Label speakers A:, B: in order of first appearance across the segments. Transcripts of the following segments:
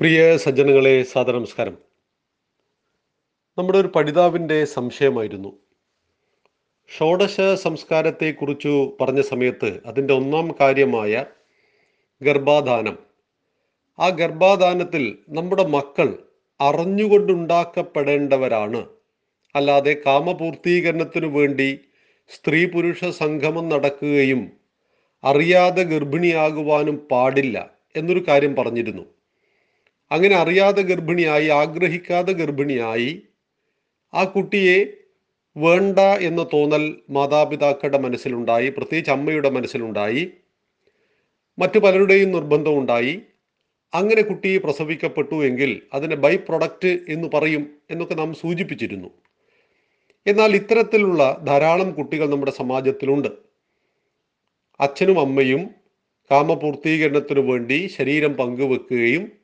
A: പ്രിയ സജ്ജനങ്ങളെ സാദനമസ്കാരം നമ്മുടെ ഒരു പഠിതാവിന്റെ സംശയമായിരുന്നു. ഷോഡശ സംസ്കാരത്തെക്കുറിച്ചു പറഞ്ഞ സമയത്ത് അതിന്റെ ഒന്നാം കാര്യമായ ഗർഭാധാനം. ആ ഗർഭാധാനത്തിൽ നമ്മുടെ മക്കൾ അറിഞ്ഞുകൊണ്ടുണ്ടാക്കപ്പെടേണ്ടവരാണ്. അല്ലാതെ കാമപൂർത്തീകരണത്തിനു വേണ്ടി സ്ത്രീ പുരുഷ സംഗമം നടക്കുകയും അറിയാതെ ഗർഭിണിയാകുവാനും പാടില്ല എന്നൊരു കാര്യം പറഞ്ഞിരുന്നു. അങ്ങനെ അറിയാതെ ഗർഭിണിയായി ആഗ്രഹിക്കാതെ ഗർഭിണിയായി ആ കുട്ടിയെ വേണ്ട എന്ന തോന്നൽ മാതാപിതാക്കളുടെ മനസ്സിലുണ്ടായി പ്രത്യേകിച്ച് അമ്മയുടെ മനസ്സിലുണ്ടായി മറ്റു പലരുടെയും നിർബന്ധമുണ്ടായി അങ്ങനെ കുട്ടി പ്രസവിക്കപ്പെട്ടു എങ്കിൽ അതിനെ ബൈ പ്രൊഡക്റ്റ് എന്ന് പറയും എന്നൊക്കെ നാം സൂചിപ്പിച്ചിരുന്നു. എന്നാൽ ഇത്തരത്തിലുള്ള ധാരാളം കുട്ടികൾ നമ്മുടെ സമാജത്തിലുണ്ട്. അച്ഛനും അമ്മയും കാമപൂർത്തീകരണത്തിനു വേണ്ടി ശരീരം പങ്കുവെക്കുകയും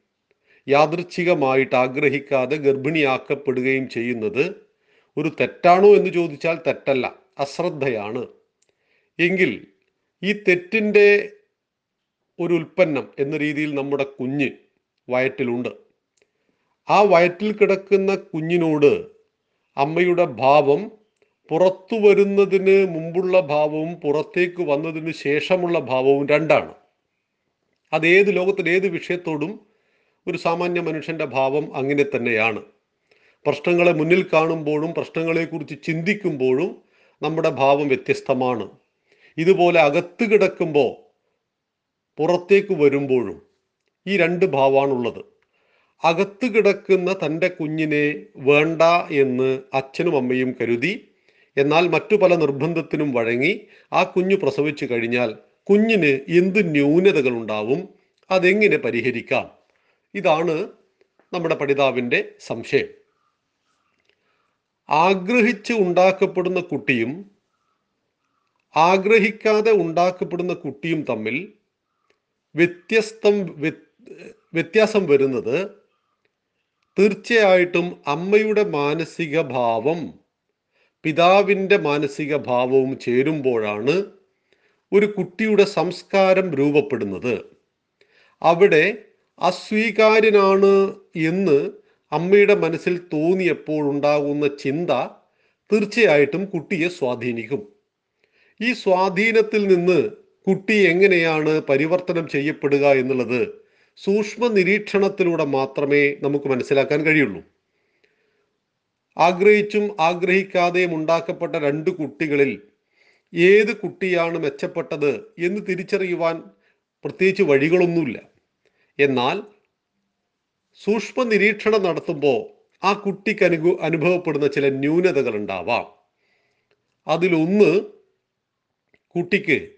A: യാദൃച്ഛികമായിട്ട് ആഗ്രഹിക്കാതെ ഗർഭിണിയാക്കപ്പെടുകയും ചെയ്യുന്നത് ഒരു തെറ്റാണോ എന്ന് ചോദിച്ചാൽ തെറ്റല്ല അശ്രദ്ധയാണ്. എങ്കിൽ ഈ തെറ്റിന്റെ ഒരു ഉൽപ്പന്നം എന്ന രീതിയിൽ നമ്മുടെ കുഞ്ഞ് വയറ്റിലുണ്ട്. ആ വയറ്റിൽ കിടക്കുന്ന കുഞ്ഞിനോട് അമ്മയുടെ ഭാവം പുറത്തു വരുന്നതിന് മുമ്പുള്ള ഭാവവും പുറത്തേക്ക് വന്നതിന് ശേഷമുള്ള ഭാവവും രണ്ടാണ്. അത് ഏത് ലോകത്തിൽ ഏത് വിഷയത്തോടും ഒരു സാമാന്യ മനുഷ്യന്റെ ഭാവം അങ്ങനെ തന്നെയാണ്. പ്രശ്നങ്ങളെ മുന്നിൽ കാണുമ്പോഴും പ്രശ്നങ്ങളെക്കുറിച്ച് ചിന്തിക്കുമ്പോഴും നമ്മുടെ ഭാവം വ്യത്യസ്തമാണ്. ഇതുപോലെ അകത്ത് കിടക്കുമ്പോൾ പുറത്തേക്ക് വരുമ്പോഴും ഈ രണ്ട് ഭാവമാണുള്ളത് അകത്ത് കിടക്കുന്ന തന്റെ കുഞ്ഞിനെ വേണ്ട എന്ന് അച്ഛനും അമ്മയും കരുതി എന്നാൽ മറ്റു പല നിർബന്ധത്തിനും വഴങ്ങി ആ കുഞ്ഞു പ്രസവിച്ചു കഴിഞ്ഞാൽ കുഞ്ഞിന് എന്ത് ന്യൂനതകളുണ്ടാവും? അതെങ്ങനെ പരിഹരിക്കാം? ഇതാണ് നമ്മുടെ പഠിതാവിന്റെ സംശയം. ആഗ്രഹിച്ച് ഉണ്ടാക്കപ്പെടുന്ന കുട്ടിയും ആഗ്രഹിക്കാതെ ഉണ്ടാക്കപ്പെടുന്ന കുട്ടിയും തമ്മിൽ വ്യത്യസ്തം വ്യത്യാസം വരുന്നത് തീർച്ചയായിട്ടും അമ്മയുടെ മാനസിക ഭാവം പിതാവിന്റെ മാനസിക ഭാവവും ചേരുമ്പോഴാണ് ഒരു കുട്ടിയുടെ സംസ്കാരം രൂപപ്പെടുന്നത്. അവിടെ അസ്വീകാര്യനാണ് എന്ന് അമ്മയുടെ മനസ്സിൽ തോന്നിയപ്പോൾ ഉണ്ടാകുന്ന ചിന്ത തീർച്ചയായിട്ടും കുട്ടിയെ സ്വാധീനിക്കും. ഈ സ്വാധീനത്തിൽ നിന്ന് കുട്ടി എങ്ങനെയാണ് പരിവർത്തനം ചെയ്യപ്പെടുക എന്നുള്ളത് സൂക്ഷ്മ നിരീക്ഷണത്തിലൂടെ മാത്രമേ നമുക്ക് മനസ്സിലാക്കാൻ കഴിയുള്ളൂ. ആഗ്രഹിച്ചും ആഗ്രഹിക്കാതെയും ഉണ്ടാക്കപ്പെട്ട രണ്ട് കുട്ടികളിൽ ഏത് കുട്ടിയാണ് മെച്ചപ്പെട്ടത് എന്ന് തിരിച്ചറിയുവാൻ പ്രത്യേകിച്ച് വഴികളൊന്നുമില്ല. എന്നാൽ സൂക്ഷ്മ നിരീക്ഷണം നടത്തുമ്പോൾ ആ കുട്ടിക്ക് അനുഭവ അനുഭവപ്പെടുന്ന ചില ന്യൂനതകൾ ഉണ്ടാവാം അതിലൊന്ന് കുട്ടിക്ക്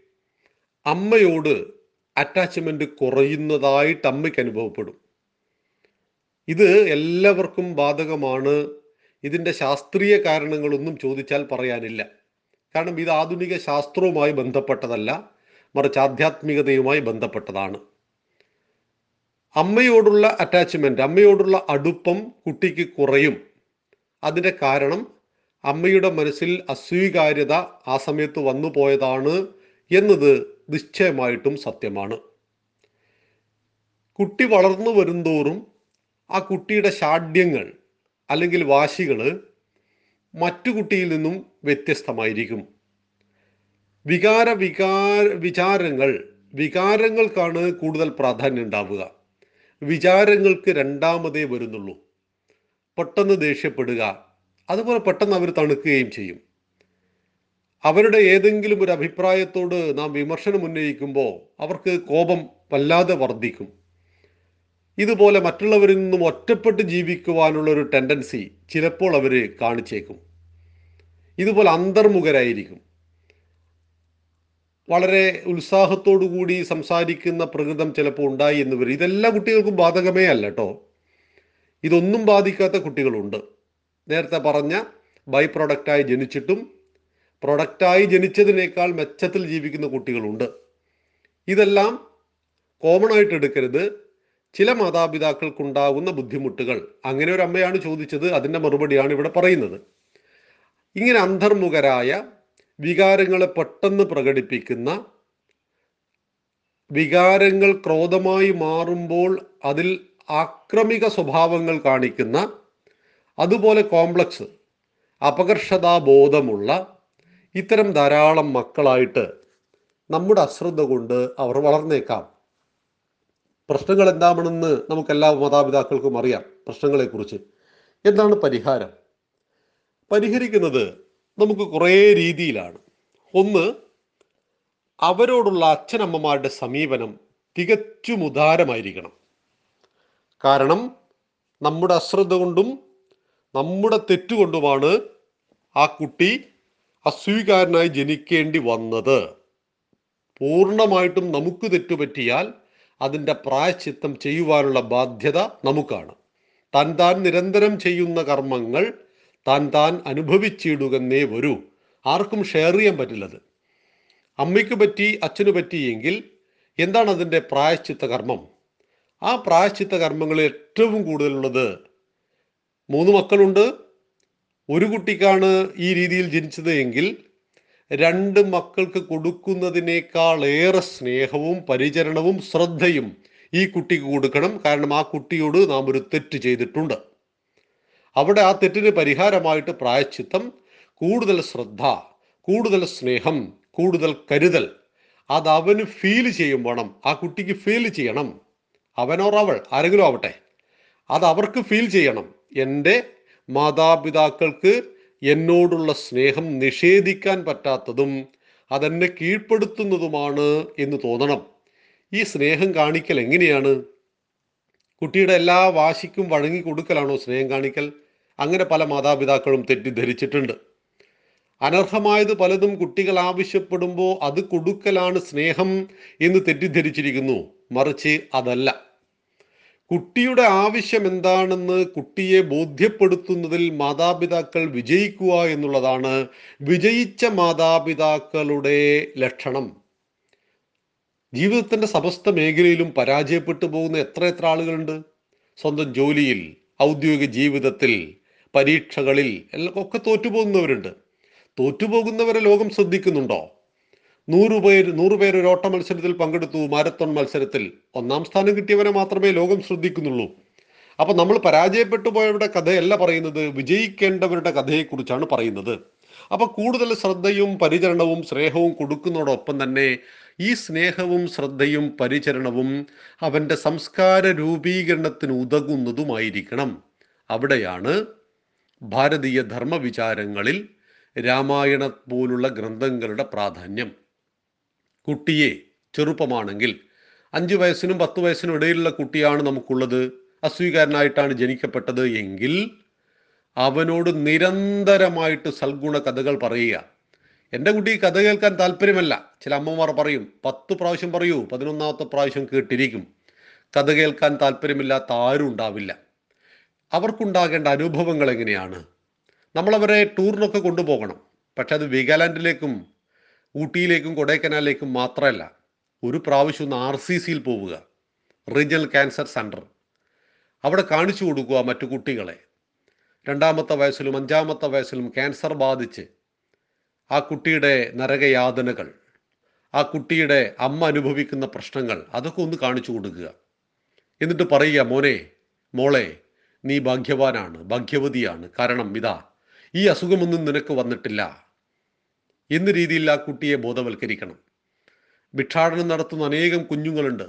A: അമ്മയോട് അറ്റാച്ച്മെന്റ് കുറയുന്നതായിട്ട് അമ്മയ്ക്ക് അനുഭവപ്പെടും. ഇത് എല്ലാവർക്കും ബാധകമാണ്. ഇതിന്റെ ശാസ്ത്രീയ കാരണങ്ങളൊന്നും ചോദിച്ചാൽ പറയാനില്ല. കാരണം ഇത് ആധുനിക ശാസ്ത്രവുമായി ബന്ധപ്പെട്ടതല്ല മറിച്ച് ആധ്യാത്മികതയുമായി ബന്ധപ്പെട്ടതാണ്. അമ്മയോടുള്ള അറ്റാച്ച്മെന്റ് അമ്മയോടുള്ള അടുപ്പം കുട്ടിക്ക് കുറയും. അതിന്റെ കാരണം അമ്മയുടെ മനസ്സിൽ അസ്വീകാര്യത ആ സമയത്ത് വന്നു പോയതാണ് എന്നത് നിശ്ചയമായിട്ടും സത്യമാണ്. കുട്ടി വളർന്നു വരുന്തോറും ആ കുട്ടിയുടെ ഷാഢ്യങ്ങൾ അല്ലെങ്കിൽ വാശികൾ മറ്റു കുട്ടിയിൽ നിന്നും വ്യത്യസ്തമായിരിക്കും. വികാര വികാര വിചാരങ്ങൾ വികാരങ്ങൾക്കാണ് കൂടുതൽ പ്രാധാന്യം ഉണ്ടാവുക. വിചാരങ്ങൾക്ക് രണ്ടാമതേ വരുന്നുള്ളൂ. പെട്ടെന്ന് ദേഷ്യപ്പെടുക. അതുപോലെ പെട്ടെന്ന് അവർ തണുക്കുകയും ചെയ്യും. അവരുടെ ഏതെങ്കിലും ഒരു അഭിപ്രായത്തോട് നാം വിമർശനം ഉന്നയിക്കുമ്പോൾ അവർക്ക് കോപം വല്ലാതെ വർദ്ധിക്കും. ഇതുപോലെ മറ്റുള്ളവരിൽ നിന്നും ഒറ്റപ്പെട്ട് ജീവിക്കുവാനുള്ള ഒരു ടെൻഡൻസി ചിലപ്പോൾ അവർ കാണിച്ചേക്കും. ഇതുപോലെ അന്തർമുഖരായിരിക്കും. വളരെ ഉത്സാഹത്തോടു കൂടി സംസാരിക്കുന്ന പ്രകൃതം ചിലപ്പോൾ ഉണ്ടായി എന്ന് വരും. ഇതെല്ലാ കുട്ടികൾക്കും ബാധകമേ അല്ല കേട്ടോ ഇതൊന്നും ബാധിക്കാത്ത കുട്ടികളുണ്ട്. നേരത്തെ പറഞ്ഞ ബൈ പ്രൊഡക്റ്റായി ജനിച്ചിട്ടും പ്രൊഡക്റ്റായി ജനിച്ചതിനേക്കാൾ മെച്ചത്തിൽ ജീവിക്കുന്ന കുട്ടികളുണ്ട്. ഇതെല്ലാം കോമൺ ആയിട്ട് എടുക്കരുത്. ചില മാതാപിതാക്കൾക്കുണ്ടാകുന്ന ബുദ്ധിമുട്ടുകൾ. അങ്ങനെ ഒരു അമ്മയാണ് ചോദിച്ചത്. അതിന്റെ മറുപടിയാണ് ഇവിടെ പറയുന്നത്. ഇങ്ങനെ അന്തർമുഖരായ വികാരങ്ങളെ പെട്ടെന്ന് പ്രകടിപ്പിക്കുന്ന വികാരങ്ങൾ ക്രോധമായി മാറുമ്പോൾ അതിൽ ആക്രമിക സ്വഭാവങ്ങൾ കാണിക്കുന്ന അതുപോലെ കോംപ്ലക്സ് അപകർഷതാബോധമുള്ള ഇത്തരം ധാരാളം മക്കളായിട്ട് നമ്മുടെ അശ്രദ്ധ കൊണ്ട് അവർ വളർന്നേക്കാം. പ്രശ്നങ്ങൾ എന്താണെന്ന് നമുക്കെല്ലാ മാതാപിതാക്കൾക്കും അറിയാം പ്രശ്നങ്ങളെക്കുറിച്ച്. എന്താണ് പരിഹാരം? പരിഹരിക്കുന്നത് നമുക്ക് കുറേ രീതിയിലാണ്. ഒന്ന് അവരോടുള്ള അച്ഛനമ്മമാരുടെ സമീപനം തികച്ചും ഉദാരമായിരിക്കണം. കാരണം നമ്മുടെ അശ്രദ്ധ കൊണ്ടും നമ്മുടെ തെറ്റുകൊണ്ടുമാണ് ആ കുട്ടി അസ്വീകാരനായി ജനിക്കേണ്ടി വന്നത്. പൂർണമായിട്ടും നമുക്ക് തെറ്റുപറ്റിയാൽ അതിന്റെ പ്രായശ്ചിത്തം ചെയ്യുവാനുള്ള ബാധ്യത നമുക്കാണ്. താൻ താൻ നിരന്തരം ചെയ്യുന്ന കർമ്മങ്ങൾ താൻ താൻ അനുഭവിച്ചിടുകന്നേ വരൂ. ആർക്കും ഷെയർ ചെയ്യാൻ പറ്റില്ലത്. അമ്മയ്ക്ക് പറ്റി അച്ഛന് പറ്റിയെങ്കിൽ എന്താണ് അതിന്റെ പ്രായശ്ചിത്ത കർമ്മം? ആ പ്രായശ്ചിത്ത കർമ്മങ്ങളിൽ ഏറ്റവും കൂടുതലുള്ളത് മൂന്ന് മക്കളുണ്ട്. ഒരു കുട്ടിക്കാണ് ഈ രീതിയിൽ ജനിച്ചത് എങ്കിൽ രണ്ട് മക്കൾക്ക് കൊടുക്കുന്നതിനേക്കാൾ ഏറെ സ്നേഹവും പരിചരണവും ശ്രദ്ധയും ഈ കുട്ടിക്ക് കൊടുക്കണം. കാരണം ആ കുട്ടിയോട് നാം ഒരു തെറ്റ് ചെയ്തിട്ടുണ്ട്. അവിടെ ആ തെറ്റിന് പരിഹാരമായിട്ട് പ്രായച്ചിത്തം കൂടുതൽ ശ്രദ്ധ കൂടുതൽ സ്നേഹം കൂടുതൽ കരുതൽ. അത് അവന് ഫീൽ ചെയ്യും വേണം. ആ കുട്ടിക്ക് ഫീൽ ചെയ്യണം. അവനോർ അവൾ ആരെങ്കിലും ആവട്ടെ. അത് അവർക്ക് ഫീൽ ചെയ്യണം. എന്റെ മാതാപിതാക്കൾക്ക് എന്നോടുള്ള സ്നേഹം നിഷേധിക്കാൻ പറ്റാത്തതും അതെന്നെ കീഴ്പ്പെടുത്തുന്നതുമാണ് എന്ന് തോന്നണം. ഈ സ്നേഹം കാണിക്കൽ എങ്ങനെയാണ്? കുട്ടിയുടെ എല്ലാ വാശിക്കും വഴങ്ങി കൊടുക്കലാണോ സ്നേഹം കാണിക്കൽ? അങ്ങനെ പല മാതാപിതാക്കളും തെറ്റിദ്ധരിച്ചിട്ടുണ്ട്. അനർഹമായത് പലതും കുട്ടികൾ ആവശ്യപ്പെടുമ്പോൾ അത് കൊടുക്കലാണ് സ്നേഹം എന്ന് തെറ്റിദ്ധരിച്ചിരിക്കുന്നു. മറിച്ച് അതല്ല. കുട്ടിയുടെ ആവശ്യം എന്താണെന്ന് കുട്ടിയെ ബോധ്യപ്പെടുത്തുന്നതിൽ മാതാപിതാക്കൾ വിജയിക്കുക എന്നുള്ളതാണ് വിജയിച്ച മാതാപിതാക്കളുടെ ലക്ഷണം. ജീവിതത്തിന്റെ സമസ്ത മേഖലയിലും പരാജയപ്പെട്ടു പോകുന്ന എത്ര എത്ര ആളുകളുണ്ട്? സ്വന്തം ജോലിയിൽ ഔദ്യോഗിക ജീവിതത്തിൽ പരീക്ഷകളിൽ ഒക്കെ തോറ്റുപോകുന്നവരുണ്ട്. തോറ്റുപോകുന്നവരെ ലോകം ശ്രദ്ധിക്കുന്നുണ്ടോ? നൂറ് പേര് നൂറ് പേര് ഒരു ഓട്ട മത്സരത്തിൽ പങ്കെടുത്തു. മാരത്തോൺ മത്സരത്തിൽ ഒന്നാം സ്ഥാനം കിട്ടിയവരെ മാത്രമേ ലോകം ശ്രദ്ധിക്കുന്നുള്ളൂ. അപ്പൊ നമ്മൾ പരാജയപ്പെട്ടു പോയവരുടെ കഥയല്ല പറയുന്നത്. വിജയിക്കേണ്ടവരുടെ കഥയെക്കുറിച്ചാണ് പറയുന്നത്. അപ്പൊ കൂടുതൽ ശ്രദ്ധയും പരിചരണവും സ്നേഹവും കൊടുക്കുന്നതോടൊപ്പം തന്നെ ഈ സ്നേഹവും ശ്രദ്ധയും പരിചരണവും അവന്റെ സംസ്കാര രൂപീകരണത്തിന് ഉതകുന്നതുമായിരിക്കണം. അവിടെയാണ് ഭാരതീയ ധർമ്മവിചാരങ്ങളിൽ രാമായണ പോലുള്ള ഗ്രന്ഥങ്ങളുടെ പ്രാധാന്യം. കുട്ടിയെ ചെറുപ്പമാണെങ്കിൽ അഞ്ച് വയസ്സിനും പത്ത് വയസ്സിനും ഇടയിലുള്ള കുട്ടിയാണ് നമുക്കുള്ളത്. അസ്വീകാരനായിട്ടാണ് ജനിക്കപ്പെട്ടത് എങ്കിൽ അവനോട് നിരന്തരമായിട്ട് സൽഗുണ കഥകൾ പറയുക. എന്റെ കുട്ടി കഥ കേൾക്കാൻ താല്പര്യമല്ല. ചില അമ്മമാർ പറയും പത്ത് പ്രാവശ്യം പറയൂ പതിനൊന്നാമത്തെ പ്രാവശ്യം കേട്ടിരിക്കും. കഥ കേൾക്കാൻ താല്പര്യമില്ലാത്ത ആരും ഉണ്ടാവില്ല. അവർക്കുണ്ടാകേണ്ട അനുഭവങ്ങൾ എങ്ങനെയാണ്? നമ്മളവരെ ടൂറിനൊക്കെ കൊണ്ടുപോകണം. പക്ഷെ അത് വീഗാലാൻഡിലേക്കും ഊട്ടിയിലേക്കും കൊടൈക്കനാലിലേക്കും മാത്രമല്ല. ഒരു പ്രാവശ്യം ഒന്ന് ആർ സി സിയിൽ പോവുക. റീജിയണൽ ക്യാൻസർ സെന്റർ അവിടെ കാണിച്ചു കൊടുക്കുക മറ്റു കുട്ടികളെ. രണ്ടാമത്തെ വയസ്സിലും അഞ്ചാമത്തെ വയസ്സിലും ക്യാൻസർ ബാധിച്ച് ആ കുട്ടിയുടെ നരകയാതനകൾ ആ കുട്ടിയുടെ അമ്മ അനുഭവിക്കുന്ന പ്രശ്നങ്ങൾ അതൊക്കെ ഒന്ന് കാണിച്ചു കൊടുക്കുക. എന്നിട്ട് പറയുക മോനെ മോളെ നീ ഭാഗ്യവാനാണ് ഭാഗ്യവതിയാണ്. കാരണം ഇതാ ഈ അസുഖമൊന്നും നിനക്ക് വന്നിട്ടില്ല. എന്ന രീതിയിൽ ആ കുട്ടിയെ ബോധവൽക്കരിക്കണം? ഭിക്ഷാടനം നടത്തുന്ന അനേകം കുഞ്ഞുങ്ങളുണ്ട്.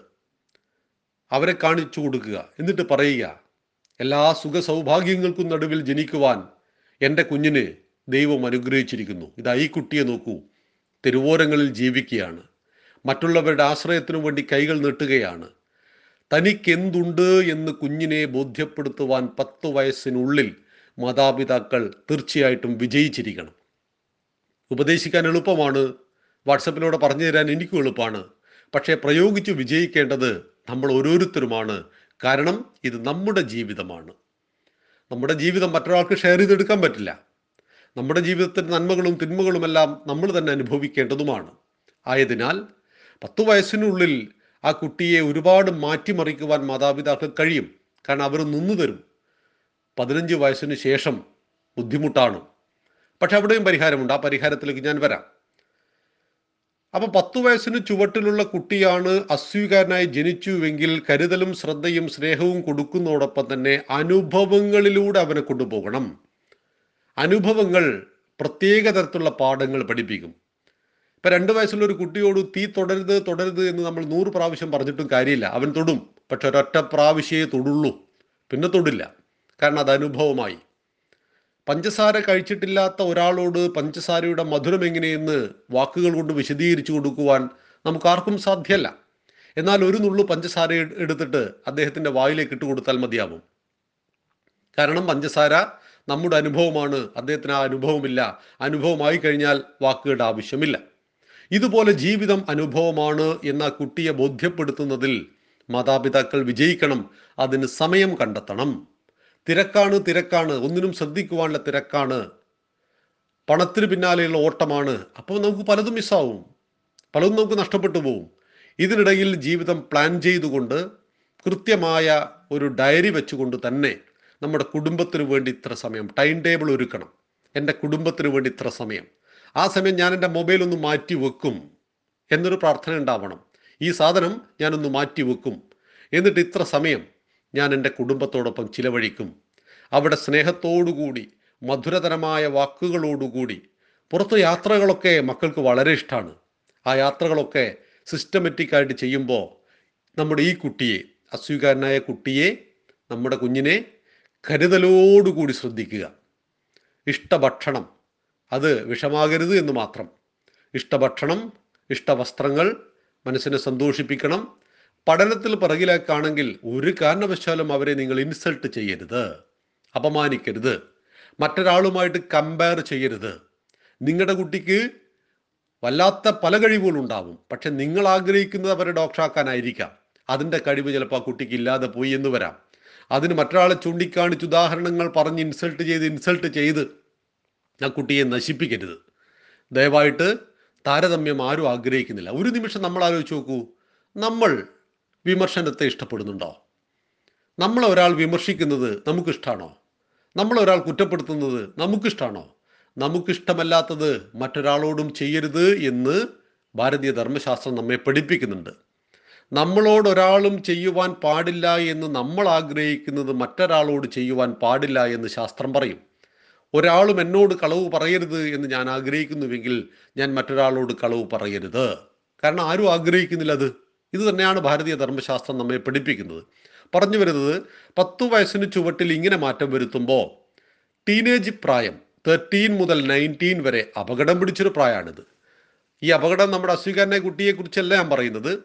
A: അവരെ കാണിച്ചു കൊടുക്കുക. എന്നിട്ട് പറയുക എല്ലാ സുഖ സൗഭാഗ്യങ്ങൾക്കും നടുവിൽ ജനിക്കുവാൻ എന്റെ കുഞ്ഞിന് ദൈവം അനുഗ്രഹിച്ചിരിക്കുന്നു. ഇതാ ഈ കുട്ടിയെ നോക്കൂ. തെരുവോരങ്ങളിൽ ജീവിക്കുകയാണ്. മറ്റുള്ളവരുടെ ആശ്രയത്തിനു വേണ്ടി കൈകൾ നീട്ടുകയാണ്. തനിക്കെന്തുണ്ട് എന്ന് കുഞ്ഞിനെ ബോധ്യപ്പെടുത്തുവാൻ പത്ത് വയസ്സിനുള്ളിൽ മാതാപിതാക്കൾ തീർച്ചയായിട്ടും വിജയിച്ചിരിക്കണം. ഉപദേശിക്കാൻ എളുപ്പമാണ്. വാട്സപ്പിലൂടെ പറഞ്ഞു തരാൻ എനിക്കും എളുപ്പമാണ് പക്ഷേ പ്രയോഗിച്ച് വിജയിക്കേണ്ടത് നമ്മൾ ഓരോരുത്തരുമാണ്. കാരണം ഇത് നമ്മുടെ ജീവിതമാണ്. നമ്മുടെ ജീവിതം മറ്റൊരാൾക്ക് ഷെയർ ചെയ്തെടുക്കാൻ പറ്റില്ല. നമ്മുടെ ജീവിതത്തിന്റെ നന്മകളും തിന്മകളുമെല്ലാം നമ്മൾ തന്നെ അനുഭവിക്കേണ്ടതുമാണ്. ആയതിനാൽ പത്തു വയസ്സിനുള്ളിൽ ആ കുട്ടിയെ ഒരുപാട് മാറ്റിമറിക്കുവാൻ മാതാപിതാക്കൾ കഴിയും. കാരണം അവർ നിന്നു തരും. പതിനഞ്ച് വയസ്സിന് ശേഷം ബുദ്ധിമുട്ടാണ്. പക്ഷെ അവിടെയും പരിഹാരമുണ്ട്. ആ പരിഹാരത്തിലേക്ക് ഞാൻ വരാം. അപ്പൊ പത്തു വയസ്സിന് ചുവട്ടിലുള്ള കുട്ടിയാണ് അസ്വീകാരനായി ജനിച്ചുവെങ്കിൽ കരുതലും ശ്രദ്ധയും സ്നേഹവും കൊടുക്കുന്നതോടൊപ്പം തന്നെ അനുഭവങ്ങളിലൂടെ അവനെ കൊണ്ടുപോകണം. അനുഭവങ്ങൾ പ്രത്യേക തരത്തിലുള്ള പാഠങ്ങൾ പഠിപ്പിക്കും. ഇപ്പൊ രണ്ട് വയസ്സുള്ള ഒരു കുട്ടിയോട് തീ തുടരുത് തുടരുത് എന്ന് നമ്മൾ നൂറ് പ്രാവശ്യം പറഞ്ഞിട്ടും കാര്യമില്ല. അവൻ തൊടും. പക്ഷെ ഒരൊറ്റ പ്രാവശ്യമേ തൊടുള്ളൂ. പിന്നെ തൊടില്ല. കാരണം അത് അനുഭവമായി. പഞ്ചസാര കഴിച്ചിട്ടില്ലാത്ത ഒരാളോട് പഞ്ചസാരയുടെ മധുരം എങ്ങനെയെന്ന് വാക്കുകൾ കൊണ്ട് വിശദീകരിച്ചു കൊടുക്കുവാൻ നമുക്ക് ആർക്കും സാധ്യമല്ല. എന്നാൽ ഒരു നുള്ളു പഞ്ചസാര എടുത്തിട്ട് അദ്ദേഹത്തിന്റെ വായിലേക്ക് ഇട്ട് കൊടുത്താൽ മതിയാവും. കാരണം പഞ്ചസാര നമ്മുടെ അനുഭവമാണ്. അദ്ദേഹത്തിന് ആ അനുഭവമില്ല. അനുഭവമായി കഴിഞ്ഞാൽ വാക്കുകളുടെ ആവശ്യമില്ല. ഇതുപോലെ ജീവിതം അനുഭവമാണ് എന്ന കുട്ടിയെ ബോധ്യപ്പെടുത്തുന്നതിൽ മാതാപിതാക്കൾ വിജയിക്കണം. അതിന് സമയം കണ്ടെത്തണം. തിരക്കാണ് തിരക്കാണ്. ഒന്നിനും ശ്രദ്ധിക്കുവാനുള്ള തിരക്കാണ്. പണത്തിന് പിന്നാലെയുള്ള ഓട്ടമാണ്. അപ്പോൾ നമുക്ക് പലതും മിസ്സാവും. പലതും നമുക്ക് നഷ്ടപ്പെട്ടു പോവും. ഇതിനിടയിൽ ജീവിതം പ്ലാൻ ചെയ്തുകൊണ്ട് കൃത്യമായ ഒരു ഡയറി വെച്ചുകൊണ്ട് തന്നെ നമ്മുടെ കുടുംബത്തിന് വേണ്ടി ഇത്ര സമയം ടൈം ടേബിൾ ഒരുക്കണം. എന്റെ കുടുംബത്തിന് വേണ്ടി ഇത്ര സമയം. ആ സമയം ഞാൻ എന്റെ മൊബൈൽ ഒന്ന് മാറ്റി വെക്കും എന്നൊരു പ്രാർത്ഥന ഉണ്ടാവണം. ഈ സാധനം ഞാനൊന്ന് മാറ്റി വെക്കും. എന്നിട്ട് ഇത്ര സമയം ഞാൻ എന്റെ കുടുംബത്തോടൊപ്പം ചിലവഴിക്കും. അവിടെ സ്നേഹത്തോടുകൂടി മധുരതരമായ വാക്കുകളോടുകൂടി പുറത്ത് യാത്രകളൊക്കെ മക്കൾക്ക് വളരെ ഇഷ്ടമാണ് ആ യാത്രകളൊക്കെ സിസ്റ്റമാറ്റിക്കായിട്ട് ചെയ്യുമ്പോൾ നമ്മുടെ ഈ കുട്ടിയെ അസ്വീകാരനായ കുട്ടിയെ നമ്മുടെ കുഞ്ഞിനെ കരുതലോടുകൂടി ശ്രദ്ധിക്കുക. ഇഷ്ടഭക്ഷണം അത് വിഷമാകരുത് എന്ന് മാത്രം. ഇഷ്ടഭക്ഷണം ഇഷ്ടവസ്ത്രങ്ങൾ മനസ്സിനെ സന്തോഷിപ്പിക്കണം. പഠനത്തിൽ പിറകിലേക്കാണെങ്കിൽ ഒരു കാരണവശാലും അവരെ നിങ്ങൾ ഇൻസൾട്ട് ചെയ്യരുത് അപമാനിക്കരുത് മറ്റൊരാളുമായിട്ട് കമ്പയർ ചെയ്യരുത്. നിങ്ങളുടെ കുട്ടിക്ക് വല്ലാത്ത പല കഴിവുകളുണ്ടാവും പക്ഷെ നിങ്ങൾ ആഗ്രഹിക്കുന്നത് അവരെ ഡോക്ടറാക്കാനായിരിക്കാം. അതിന്റെ കഴിവ് ചിലപ്പോൾ ആ കുട്ടിക്ക് ഇല്ലാതെ പോയി എന്ന് വരാം. അതിന് മറ്റൊരാളെ ചൂണ്ടിക്കാണിച്ച് ഉദാഹരണങ്ങൾ പറഞ്ഞ് ഇൻസൾട്ട് ചെയ്ത് ഇൻസൾട്ട് ചെയ്ത് ആ കുട്ടിയെ നശിപ്പിക്കരുത്. ദയവായിട്ട് താരതമ്യം ആരും ആഗ്രഹിക്കുന്നില്ല. ഒരു നിമിഷം നമ്മൾ ആലോചിച്ച് നോക്കൂ. നമ്മൾ വിമർശനത്തെ ഇഷ്ടപ്പെടുന്നുണ്ടോ? നമ്മളെ ഒരാൾ വിമർശിക്കുന്നത് നമുക്കിഷ്ടമാണോ നമ്മളെ ഒരാൾ കുറ്റപ്പെടുത്തുന്നത് നമുക്കിഷ്ടമാണോ നമുക്കിഷ്ടമല്ലാത്തത് മറ്റൊരാളോടും ചെയ്യരുത് എന്ന് ഭാരതീയ ധർമ്മശാസ്ത്രം നമ്മെ പഠിപ്പിക്കുന്നുണ്ട്. നമ്മളോട് ഒരാളും ചെയ്യുവാൻ പാടില്ല എന്ന് നമ്മൾ ആഗ്രഹിക്കുന്നത് മറ്റൊരാളോട് ചെയ്യുവാൻ പാടില്ല എന്ന് ശാസ്ത്രം പറയും. ഒരാളും എന്നോട് കളവ് പറയരുത് എന്ന് ഞാൻ ആഗ്രഹിക്കുന്നുവെങ്കിൽ ഞാൻ മറ്റൊരാളോട് കളവ് പറയരുത്. കാരണം ആരും ആഗ്രഹിക്കുന്നില്ല അത് ഇത് തന്നെയാണ് ഭാരതീയ ധർമ്മശാസ്ത്രം നമ്മെ പഠിപ്പിക്കുന്നത്. പറഞ്ഞു വരുന്നത് പത്തു വയസ്സിന് ചുവട്ടിൽ ഇങ്ങനെ മാറ്റം വരുത്തുമ്പോൾ ടീനേജ് പ്രായം തേർട്ടീൻ മുതൽ നയന്റീൻ വരെ അപകടം പിടിച്ചൊരു പ്രായമാണിത് ഈ അപകടം നമ്മുടെ അസ്വീകാരനായ കുട്ടിയെക്കുറിച്ചല്ല ഞാൻ പറയുന്നത്.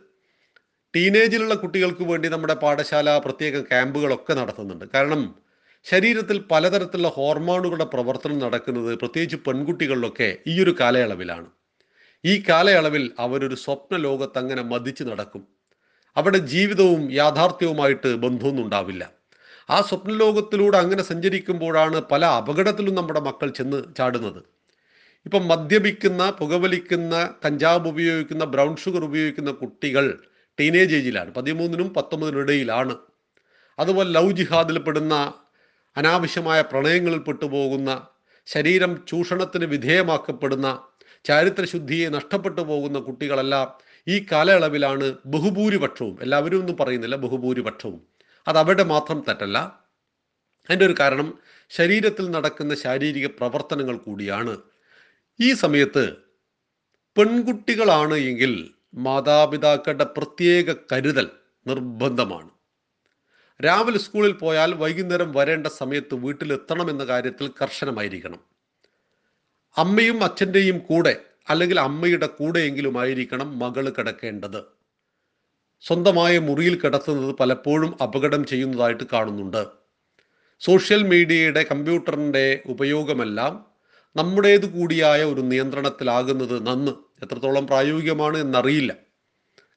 A: ടീനേജിലുള്ള കുട്ടികൾക്ക് വേണ്ടി നമ്മുടെ പാഠശാല പ്രത്യേക ക്യാമ്പുകളൊക്കെ നടത്തുന്നുണ്ട്. കാരണം ശരീരത്തിൽ പലതരത്തിലുള്ള ഹോർമോണുകളുടെ പ്രവർത്തനം നടക്കുന്നത് പ്രത്യേകിച്ച് പെൺകുട്ടികളിലൊക്കെ ഈ ഒരു കാലയളവിലാണ്. ഈ കാലയളവിൽ അവരൊരു സ്വപ്ന ലോകത്ത് അങ്ങനെ മതിച്ച് നടക്കും. അവിടെ ജീവിതവും യാഥാർത്ഥ്യവുമായിട്ട് ബന്ധമൊന്നും ഉണ്ടാവില്ല. ആ സ്വപ്നലോകത്തിലൂടെ അങ്ങനെ സഞ്ചരിക്കുമ്പോഴാണ് പല അപകടത്തിലും നമ്മുടെ മക്കൾ ചെന്ന് ചാടുന്നത്. ഇപ്പം മദ്യപിക്കുന്ന പുകവലിക്കുന്ന കഞ്ചാവ് ഉപയോഗിക്കുന്ന ബ്രൗൺ ഷുഗർ ഉപയോഗിക്കുന്ന കുട്ടികൾ ടീനേജ് ഏജിലാണ് പതിമൂന്നിനും പത്തൊമ്പതിനും ഇടയിലാണ്. അതുപോലെ ലവ് ജിഹാദിൽ പെടുന്ന അനാവശ്യമായ പ്രണയങ്ങളിൽ പെട്ടുപോകുന്ന ശരീരം ചൂഷണത്തിന് വിധേയമാക്കപ്പെടുന്ന ചാരിത്രശുദ്ധിയെ നഷ്ടപ്പെട്ടു പോകുന്ന കുട്ടികളെല്ലാം ഈ കാലയളവിലാണ് ബഹുഭൂരിപക്ഷവും എല്ലാവരും ഒന്നും പറയുന്നില്ല ബഹുഭൂരിപക്ഷവും. അത് അവരുടെ മാത്രം തെറ്റല്ല. അതിന്റെ ഒരു കാരണം ശരീരത്തിൽ നടക്കുന്ന ശാരീരിക പ്രവർത്തനങ്ങൾ കൂടിയാണ്. ഈ സമയത്ത് പെൺകുട്ടികളാണ് എങ്കിൽ മാതാപിതാക്കളുടെ പ്രത്യേക കരുതൽ നിർബന്ധമാണ്. രാവിലെ സ്കൂളിൽ പോയാൽ വൈകുന്നേരം വരേണ്ട സമയത്ത് വീട്ടിലെത്തണമെന്ന കാര്യത്തിൽ കർശനമായിരിക്കണം. അമ്മയും അച്ഛന്റെയും കൂടെ അല്ലെങ്കിൽ അമ്മയുടെ കൂടെയെങ്കിലും ആയിരിക്കണം മകൾ കിടക്കേണ്ടത്. സ്വന്തമായ മുറിയിൽ കിടത്തുന്നത് പലപ്പോഴും അപകടം ചെയ്യുന്നതായിട്ട് കാണുന്നുണ്ട്. സോഷ്യൽ മീഡിയയുടെ കമ്പ്യൂട്ടറിന്റെ ഉപയോഗമെല്ലാം നമ്മുടേത് കൂടിയായ ഒരു നിയന്ത്രണത്തിലാകുന്നത് നന്ന് എത്രത്തോളം പ്രായോഗികമാണ് എന്നറിയില്ല.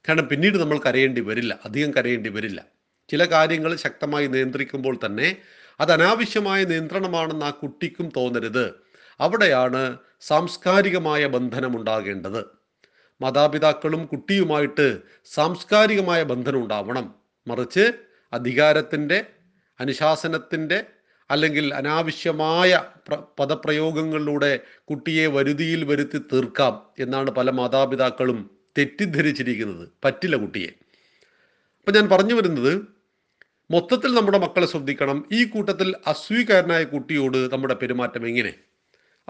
A: കാരണം പിന്നീട് നമ്മൾ കരയേണ്ടി വരില്ല അധികം കരയേണ്ടി വരില്ല. ചില കാര്യങ്ങൾ ശക്തമായി നിയന്ത്രിക്കുമ്പോൾ തന്നെ അത് അനാവശ്യമായ നിയന്ത്രണമാണെന്ന് ആ കുട്ടിക്കും തോന്നരുത്. അവിടെയാണ് സാംസ്കാരികമായ ബന്ധനം ഉണ്ടാകേണ്ടത്. മാതാപിതാക്കളും കുട്ടിയുമായിട്ട് സാംസ്കാരികമായ ബന്ധനം ഉണ്ടാവണം. മറിച്ച് അധികാരത്തിന്റെ അനുശാസനത്തിന്റെ അല്ലെങ്കിൽ അനാവശ്യമായ പ്ര- പദപ്രയോഗങ്ങളിലൂടെ കുട്ടിയെ വരുതിയിൽ വരുത്തി തീർക്കാം എന്നാണ് പല മാതാപിതാക്കളും തെറ്റിദ്ധരിച്ചിരിക്കുന്നത്. പറ്റില്ല കുട്ടിയെ. അപ്പം ഞാൻ പറഞ്ഞു വരുന്നത് മൊത്തത്തിൽ നമ്മുടെ മക്കളെ ശ്രദ്ധിക്കണം. ഈ കൂട്ടത്തിൽ അസ്വീകാരനായ കുട്ടിയോട് നമ്മുടെ പെരുമാറ്റം എങ്ങനെ?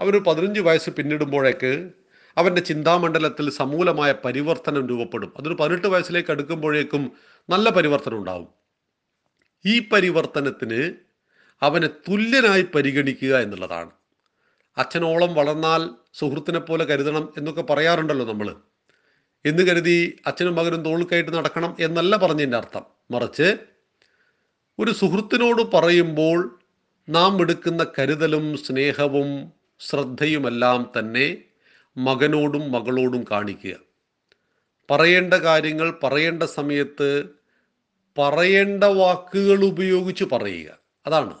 A: അവന് പതിനഞ്ച് വയസ്സ് പിന്നിടുമ്പോഴേക്ക് അവന്റെ ചിന്താമണ്ഡലത്തിൽ സമൂലമായ പരിവർത്തനം രൂപപ്പെടും. അതൊരു പതിനെട്ട് വയസ്സിലേക്ക് അടുക്കുമ്പോഴേക്കും നല്ല പരിവർത്തനം ഉണ്ടാവും. ഈ പരിവർത്തനത്തിന് അവനെ തുല്യനായി പരിഗണിക്കുക എന്നുള്ളതാണ്. അച്ഛനോളം വളർന്നാൽ സുഹൃത്തിനെ പോലെ കരുതണം എന്നൊക്കെ പറയാറുണ്ടല്ലോ നമ്മൾ എന്ന് കരുതി അച്ഛനും മകനും തോൾക്കായിട്ട് നടക്കണം എന്നല്ല പറഞ്ഞതിന്റെ അർത്ഥം. മറിച്ച് ഒരു സുഹൃത്തിനോട് പറയുമ്പോൾ നാം എടുക്കുന്ന കരുതലും സ്നേഹവും ശ്രദ്ധയുമെല്ലാം തന്നെ മകനോടും മകളോടും കാണിക്കുക. പറയേണ്ട കാര്യങ്ങൾ പറയേണ്ട സമയത്ത് പറയേണ്ട വാക്കുകൾ ഉപയോഗിച്ച് പറയുക. അതാണ്.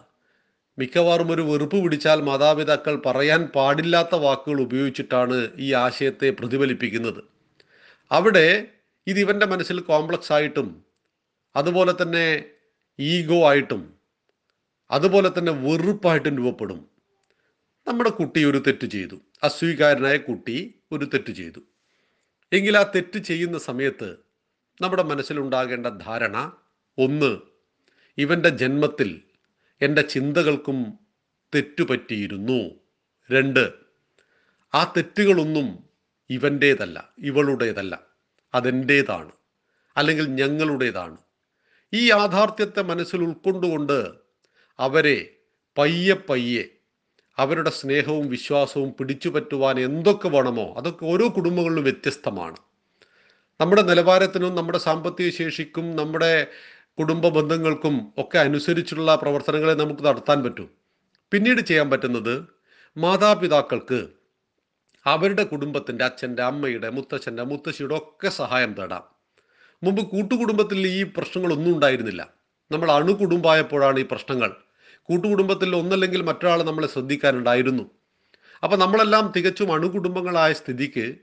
A: മിക്കവാറും ഒരു വെറുപ്പ് പിടിച്ചാൽ മാതാപിതാക്കൾ പറയാൻ പാടില്ലാത്ത വാക്കുകൾ ഉപയോഗിച്ചിട്ടാണ് ഈ ആശയത്തെ പ്രതിഫലിപ്പിക്കുന്നത്. അവിടെ ഇത് ഇവന്റെ മനസ്സിൽ കോംപ്ലക്സ് ആയിട്ടും അതുപോലെ തന്നെ ഈഗോ ആയിട്ടും അതുപോലെ തന്നെ വെറുപ്പായിട്ടും രൂപപ്പെടും. നമ്മുടെ കുട്ടി ഒരു തെറ്റ് ചെയ്തു. അസ്വീകാരനായ കുട്ടി ഒരു തെറ്റ് ചെയ്തു. എങ്കിൽ ആ തെറ്റ് ചെയ്യുന്ന സമയത്ത് നമ്മുടെ മനസ്സിലുണ്ടാകേണ്ട ധാരണ ഒന്ന് ഇവന്റെ ജന്മത്തിൽ എന്റെ ചിന്തകൾക്കും തെറ്റുപറ്റിയിരുന്നു. രണ്ട് ആ തെറ്റുകളൊന്നും ഇവന്റേതല്ല ഇവളുടേതല്ല അതെന്റേതാണ് അല്ലെങ്കിൽ ഞങ്ങളുടേതാണ്. ഈ യാഥാർത്ഥ്യത്തെ മനസ്സിൽ ഉൾക്കൊണ്ടുകൊണ്ട് അവരെ പയ്യെ പയ്യെ അവരുടെ സ്നേഹവും വിശ്വാസവും പിടിച്ചു പറ്റുവാൻ എന്തൊക്കെ വേണമോ അതൊക്കെ ഓരോ കുടുംബങ്ങളിലും വ്യത്യസ്തമാണ്. നമ്മുടെ നിലവാരത്തിനും നമ്മുടെ സാമ്പത്തിക ശേഷിക്കും നമ്മുടെ കുടുംബ ബന്ധങ്ങൾക്കും ഒക്കെ അനുസരിച്ചുള്ള പ്രവർത്തനങ്ങളെ നമുക്ക് നടത്താൻ പറ്റും. പിന്നീട് ചെയ്യാൻ പറ്റുന്നത് മാതാപിതാക്കൾക്ക് അവരുടെ കുടുംബത്തിന്റെ അച്ഛന്റെ അമ്മയുടെ മുത്തച്ഛന്റെ മുത്തശ്ശിയുടെ ഒക്കെ സഹായം തേടാം. മുമ്പ് കൂട്ടുകുടുംബത്തിൽ ഈ പ്രശ്നങ്ങളൊന്നും ഉണ്ടായിരുന്നില്ല. നമ്മൾ അണുകുടുംബമായപ്പോഴാണ് ഈ പ്രശ്നങ്ങൾ. കൂട്ടുകുടുംബത്തിൽ ഒന്നല്ലെങ്കിൽ മറ്റൊരാൾ നമ്മളെ ശ്രദ്ധിക്കാനുണ്ടായിരുന്നു. അപ്പോൾ നമ്മളെല്ലാം തികച്ചും അണുകുടുംബങ്ങളായ സ്ഥിതിക്ക്